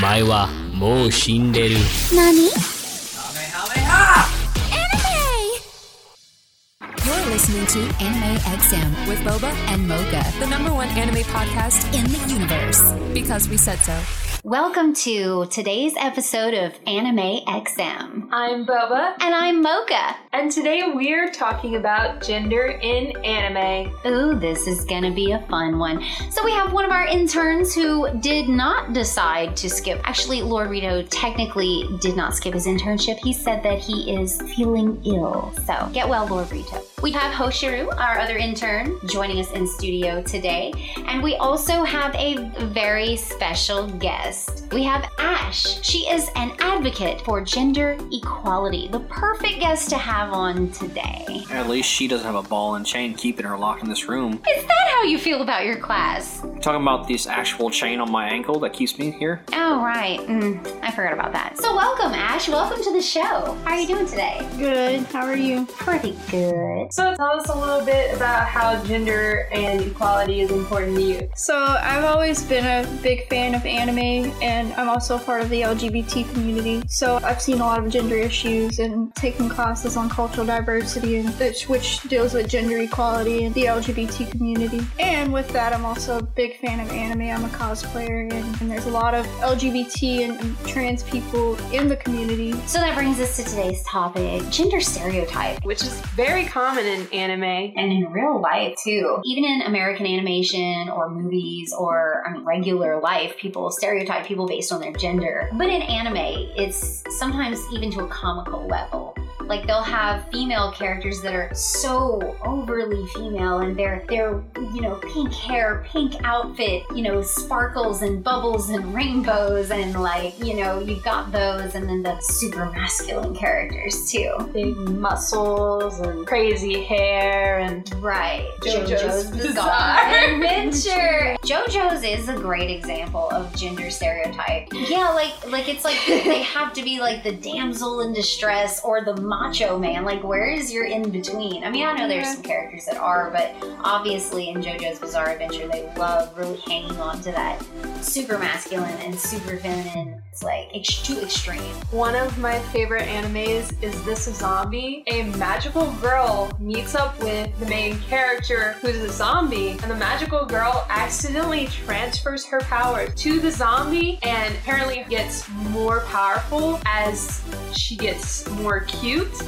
前はもう死んでる。何 You're listening to Anime XM with Boba and Mocha, the number one anime podcast in the universe. Because we said so. Welcome to today's episode of Anime XM. I'm Boba, And I'm Mocha. and today we're talking about gender in anime. Ooh, this is gonna be a fun one. So we have one of our interns who did not decide to skip. Actually, Lord Rito technically did not skip his internship. He said that he is feeling ill. So get well, Lord Rito. We have Hoshiru, our other intern, joining us in studio today. And we also have a very special guest. We have Ash. She is an advocate for gender equality, the perfect guest to have on today. At least she doesn't have a ball and chain keeping her locked in this room. Is that how you feel about your class? Talking about this actual chain on my ankle that keeps me here. Oh, right. Mm, I forgot about that. So, welcome, Ash. Welcome to the show. How are you doing today? Good. How are you? Pretty good. So tell us a little bit about how gender and equality is important to you. So, I've always been a big fan of anime, and I'm also part of the LGBT community. So, I've seen a lot of gender issues and taken classes on cultural diversity, and which, which deals with gender equality and the LGBT community. And with that, I'm also a big fan of anime. I'm a cosplayer, and, and there's a lot of LGBT and, and trans people in the community. So, that brings us to today's topic gender stereotype. Which is very common in anime. And in real life, too. Even in American animation or movies or I mean, regular life, people stereotype people based on their gender. But in anime, it's sometimes even to a comical level. Like they'll have female characters that are so overly female and they're they're you know pink hair, pink outfit, you know sparkles and bubbles and rainbows and like you know you've got those and then the super masculine characters too. Big muscles and crazy hair and Right. JoJo's Bizarre Bizarre Adventure. JoJo's is a great example of gender stereotype. Yeah, like like it's like they have to be like the damsel in distress or the macho man. Like where is your in between? I mean, I know there's some characters that are, but obviously in JoJo's Bizarre Adventure they love really hanging on to that super masculine and super feminine. It's like it's too extreme. One of my favorite animes is This is Zombie. A magical girl meets up with the main character who's a zombie, and the magical girl accidentally transfers her power to the zombie and apparently gets more powerful as she gets more cute.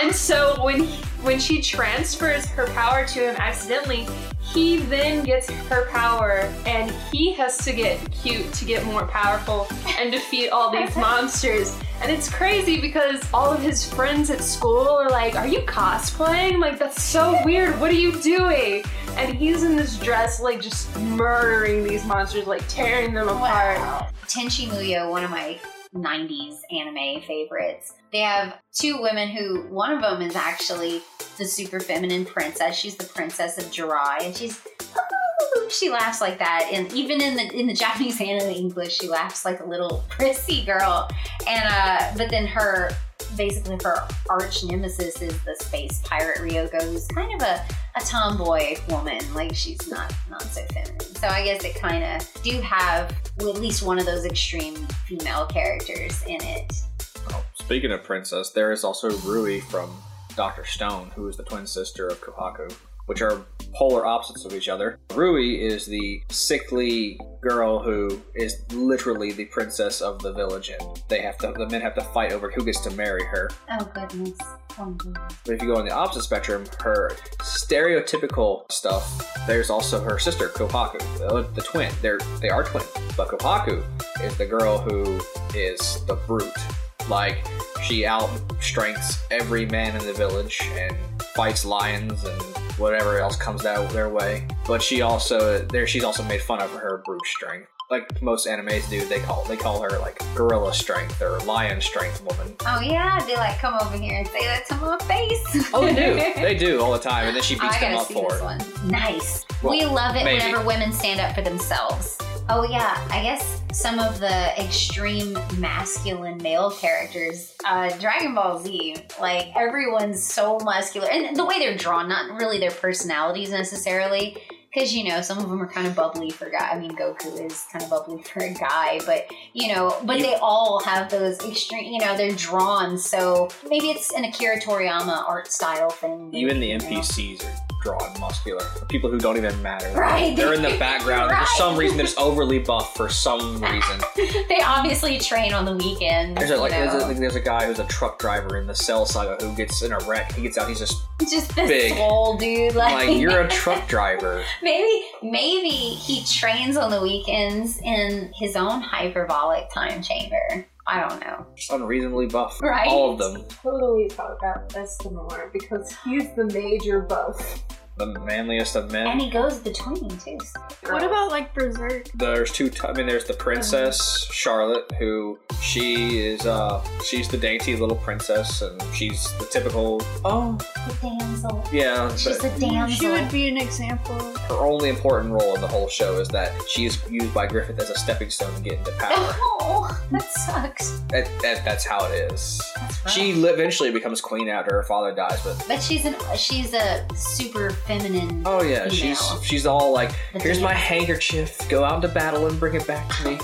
And so when when she transfers her power to him accidentally, he then gets her power and he has to get cute to get more powerful and defeat all these monsters. And it's crazy because all of his friends at school are like, Are you cosplaying? Like, that's so weird. What are you doing? And he's in this dress, like, just murdering these monsters, like, tearing them apart. Wow. Tenchi Muyo, one of my 90s anime favorites. They have two women who, one of them is actually the super feminine princess. She's the princess of Jurai, and she's she laughs like that, and even in the in the Japanese and in the English, she laughs like a little prissy girl. And uh, but then her basically her arch nemesis is the space pirate Ryoko, who's kind of a, a tomboy woman. Like she's not not so feminine. So I guess it kind of do have well, at least one of those extreme female characters in it. Oh, speaking of princess, there is also Rui from Doctor Stone, who is the twin sister of Kohaku, which are polar opposites of each other. Rui is the sickly girl who is literally the princess of the village, and they have to the men have to fight over who gets to marry her. Oh goodness. Oh, goodness. But if you go on the opposite spectrum, her stereotypical stuff, there's also her sister, Kohaku, the, the twin. They're they are twins, but Kohaku is the girl who is the brute. Like she outstrengths every man in the village and fights lions and whatever else comes out their way. But she also there she's also made fun of her brute strength. Like most animes do, they call they call her like gorilla strength or lion strength woman. Oh yeah, I'd like, come over here and say that to my face. Oh, they do. they do all the time, and then she beats them up for it. one. Nice. Well, we love it maybe. whenever women stand up for themselves. Oh yeah, I guess some of the extreme masculine male characters, uh, Dragon Ball Z, like everyone's so muscular, and the way they're drawn, not really their personalities necessarily. because you know some of them are kind of bubbly for guy. I mean, Goku is kind of bubbly for a guy, but you know, but they all have those extreme. You know, they're drawn. So maybe it's an Akira Toriyama art style thing. Even the you know. NPCs are drawn muscular. People who don't even matter. Right. They're in the background. For some reason, they're just overly buff for some reason. They obviously train on the weekends. There's a, like, there's a, there's a guy who's a truck driver in the Cell Saga who gets in a wreck. He gets out. He's just just this big. swole dude. Like, like, you're a truck driver. maybe maybe he trains on the weekends in his own hyperbolic time chamber. I don't know. Just unreasonably buff. Right. All of them. Totally talk about Escanor because he's the major buff. The manliest of men. And he goes between too. What about like Berserk? There's two. T- I mean, there's the princess Charlotte, who she is. uh She's the dainty little princess, and she's the typical. Oh, The damsel. yeah. She's But a damsel. She would be an example. her only important role in the whole show is that she is used by Griffith as a stepping stone to get into power. Oh, that sucks. that, that, that's how it is. That's. She eventually becomes queen after her father dies, but but she's an she's a super feminine. oh yeah, Female. she's she's all like, The "Here's my handkerchief. Go out into battle and bring it back to me."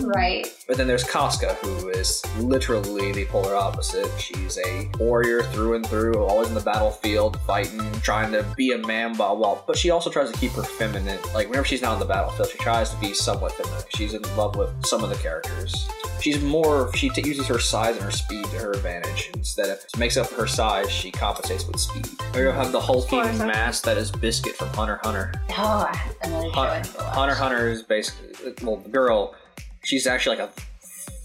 Right. But then there's Casca, who is literally the polar opposite. She's a warrior through and through, always in the battlefield, fighting, trying to be a man, blah blah. But she also tries to keep her feminine. Like whenever she's not on the battlefield, she tries to be somewhat feminine. She's in love with some of the characters. She's more. She t- uses her size and her speed to her advantage. Instead of makes up her size, she compensates with speed. Or you'll have the hulking course, I- mass that is Biscuit from Hunter x Hunter. Oh, I have another show I Hunter, need to watch. Hunter x Hunter is basically well, the girl. She's actually like a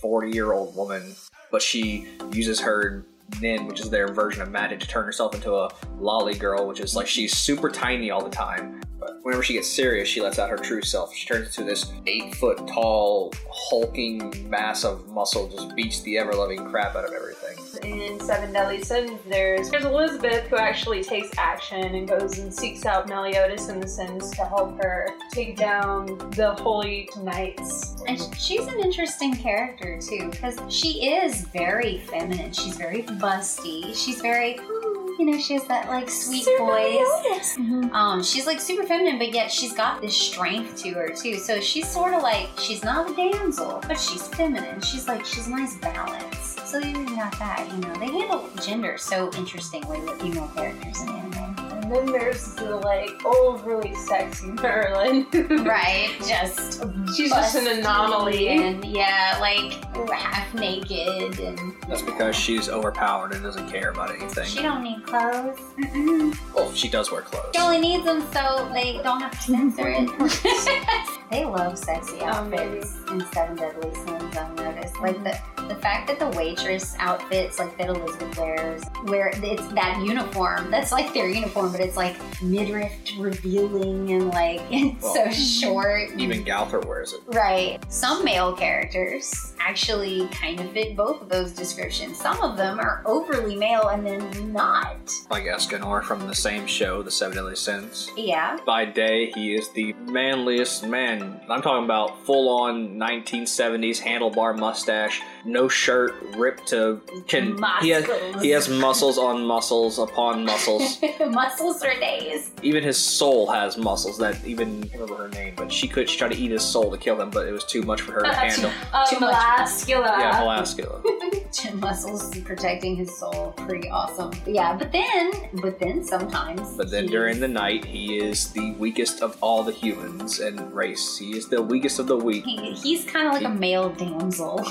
forty-year-old woman, but she uses her Nen, which is their version of magic, to turn herself into a loli girl, which is like she's super tiny all the time. But whenever she gets serious, she lets out her true self. She turns into this eight-foot tall, hulking mass of muscle, just beats the ever-loving crap out of everything. In Seven Deadly Sins, there's there's Elizabeth who actually takes action and goes and seeks out Meliodas and the Sins to help her take down the Holy Knights. And she's an interesting character too, because she is very feminine. She's very busty. She's very, you know, she has that like sweet voice. Um, she's like super feminine, but yet she's got this strength to her too. So she's sort of like she's not a damsel, but she's feminine. She's like she's nice balance. So you got that, you know. They handle gender so interestingly with female characters in anime. And then there's the like overly sexy Merlin. right, just mm-hmm. She's just an anomaly. and yeah, like half naked and That's because she's overpowered and doesn't care about anything. She don't need clothes. Mm-mm. Well, she does wear clothes. She only needs them so they don't have to censor it. Oh they love sexy outfits in Seven Deadly Sins. I've noticed, like the the fact that the waitress outfits like that Elizabeth wears, where it's that uniform. That's like their uniform, but it's like midriff revealing and like it's so short. Even Gowther wears it. Right. Some male characters actually kind of fit both of those descriptions. Some of them are overly male and then not. Like Escanor from the same show, The Seven Deadly Sins. Yeah. By day, he is the manliest man. I'm talking about full on 1970s handlebar mustache, no shirt, ripped to. Can he has, Muscles. he has muscles on muscles upon muscles. Muscles for days. even his soul has muscles that even I can't remember her name, but she could she tried to eat his soul to kill him, but it was too much for her to handle. Uh, Too much. Mascula. Yeah, Melascula. Chin muscles protecting his soul. Pretty awesome. Yeah, but then, but then sometimes. But then during the night, he is the weakest of all the humans and race. He is the weakest of the weak. He, he's kind of like a male damsel.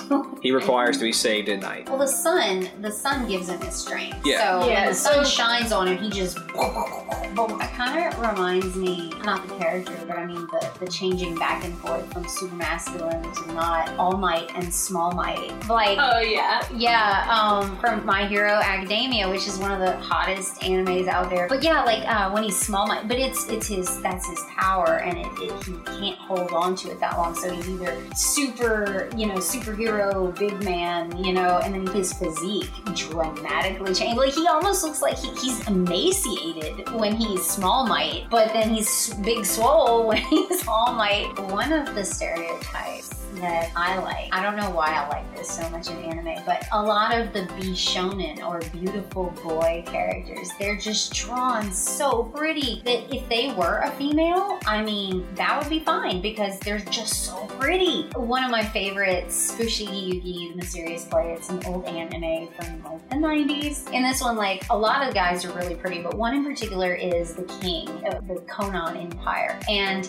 He requires to be saved at night. Well, the sun, the sun gives him his strength. Yeah. So Yeah, when the sun shines on him, he just. That kind of reminds me, not the character, but I mean the, the changing back and forth from super masculine to not all might and small might. Like, Oh yeah. yeah, um, from My Hero Academia, which is one of the hottest animes out there. But yeah, like uh, when he's small, might, but it's it's his that's his power, and it, it, he can't hold on to it that long. So he's either super, you know, superhero big man, you know, and then his physique dramatically changed. Like he almost looks like he, he's emaciated when he's small might, but then he's big swole when he's all might. One of the stereotypes that I like. I don't know why I like this so much in anime, but a lot of the Bishonen or beautiful boy characters, they're just drawn so pretty that if they were a female, I mean, that would be fine because they're just so pretty. One of my favorites, Fushigi Yugi, the Mysterious Play, it's an old anime from like the 90s. And this one, like, a lot of guys are really pretty, but one in particular is the king of the Konan Empire. And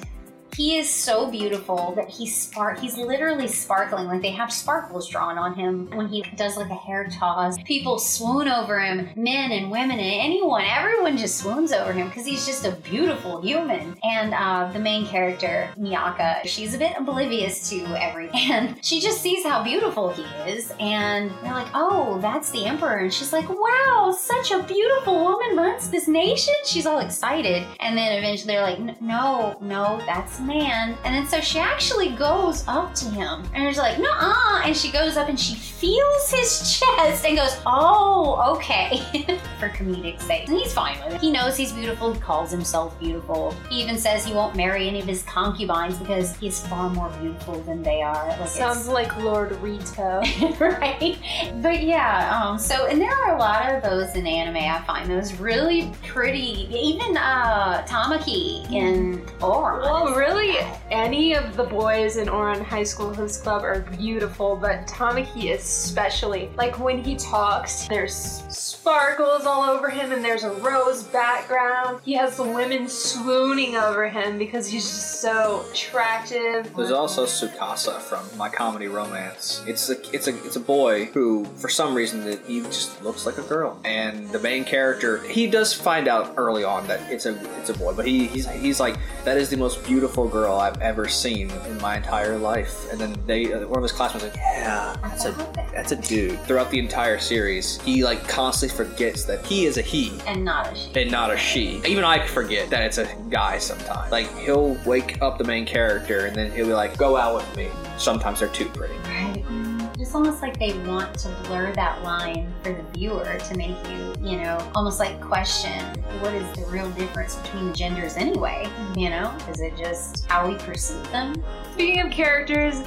he is so beautiful that he's spark he's literally sparkling like they have sparkles drawn on him when he does like a hair toss. People swoon over him men and women and anyone everyone just swoons over him because he's just a beautiful human. And uh, the main character Miaka she's a bit oblivious to everything. And she just sees how beautiful he is and they're like oh that's the emperor. And she's like wow such a beautiful woman runs this nation. She's all excited. And then eventually they're like no no that's man. And then so she actually goes up to him and she's like, no, uh, and she goes up and she feels his chest and goes, oh, okay, for comedic sake. And he's fine with it. He knows he's beautiful. He calls himself beautiful. He even says he won't marry any of his concubines because he's far more beautiful than they are. Like, Sounds like Lord Rito. right? But yeah, um, so and there are a lot of those in anime. I find those really pretty. Even uh, Tamaki in Ouran. Well, really, really any of the boys in Ouran High School Host Club are beautiful, but Tamaki especially. Like when he talks, there's sparkles all over him and there's a rose background. He has the women swooning over him because he's just so attractive. There's also Tsukasa from My Comedy Romance. It's a it's a it's a boy who, for some reason, that he just looks like a girl. And the main character, he does find out early on that it's a it's a boy, but he he's he's like that is the most beautiful girl I've ever seen in my entire life. And then they uh, one of his classmates was like, yeah, that's a that's a dude. Throughout the entire series, he like constantly forgets that he is a he and not a she. and not a she. Even I forget that it's a guy sometimes. Like he'll wake up the main character and then he'll be like, "Go out with me." Sometimes they're too pretty. Almost like they want to blur that line for the viewer to make you, you know, almost like question what is the real difference between the genders anyway? Mm-hmm. You know, is it just how we perceive them? Speaking of characters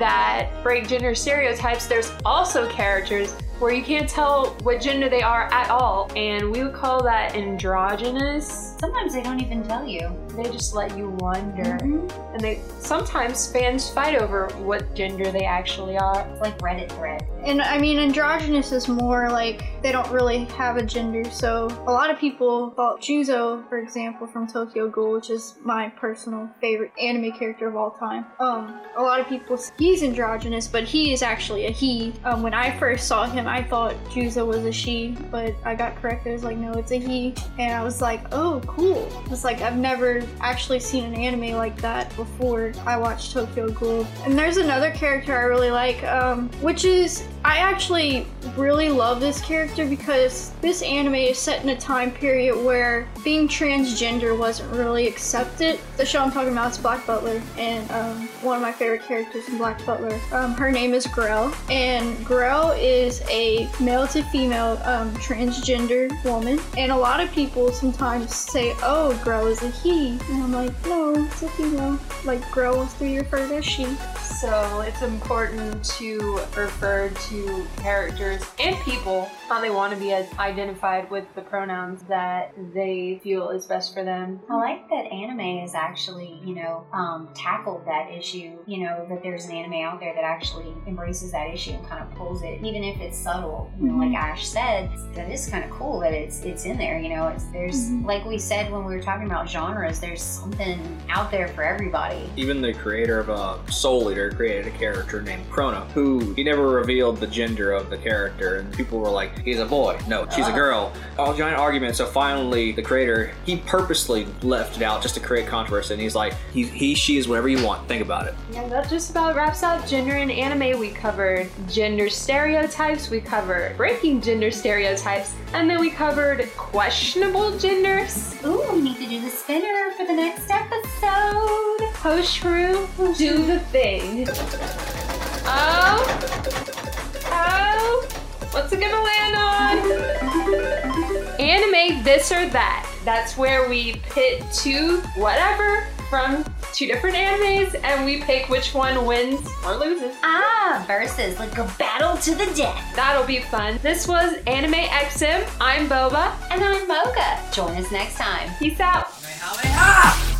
that break gender stereotypes, there's also characters where you can't tell what gender they are at all, and we would call that androgynous. Sometimes they don't even tell you. They just let you wonder. Mhm. And they sometimes fans fight over what gender they actually are. It's like Reddit thread. And I mean, androgynous is more like they don't really have a gender. So a lot of people thought Juzo, for example, from Tokyo Ghoul, which is my personal favorite anime character of all time. Um, a lot of people he's androgynous, but he is actually a he. Um, when I first saw him, I thought Juzo was a she, but I got corrected. I was like, no, it's a he, and I was like, oh, cool. It's like I've never actually seen an anime like that before. I watched Tokyo Ghoul, and there's another character I really like, um, which is I actually really love this character because this anime is set in a time period where being transgender wasn't really accepted. The show I'm talking about is Black Butler, and um, one of my favorite characters in Black Butler. Um, her name is Grell, and Grell is a male to female um, transgender woman. And a lot of people sometimes say, "Oh, Grell is a he," and I'm like, "No, it's a female." Like Grell wants to be referred as she. So it's important to refer to characters and people how they want to be identified with the pronouns that they feel is best for them. I like that anime has actually, you know, um, tackled that issue. You know, that there's an anime out there that actually embraces that issue and kind of pulls it, even if it's subtle. You know, like Ash said, that is kind of cool that it's it's in there. You know, it's there's like we said when we were talking about genres, there's something out there for everybody. Even the creator of uh, Soul Eater created a character named Krona, who he never revealed the gender of the character, and people were like, "He's a boy." No, she's a girl. All giant argument. So finally, the creator he purposely left it out just to create controversy, and he's like, "He, he she is whatever you want. Think about it." Yeah, that just about wraps up gender and anime. We covered gender stereotypes, we covered breaking gender stereotypes, and then we covered questionable genders. Ooh, we need to do the spinner for the next episode. Post crew, do the thing. What's it gonna land on? Anime this or that. That's where we pit two whatever from two different animes and we pick which one wins or loses. Ah, versus like a battle to the death. That'll be fun. This was Anime XM. I'm Boba. And I'm Mocha. Join us next time. Peace out. Kamehameha!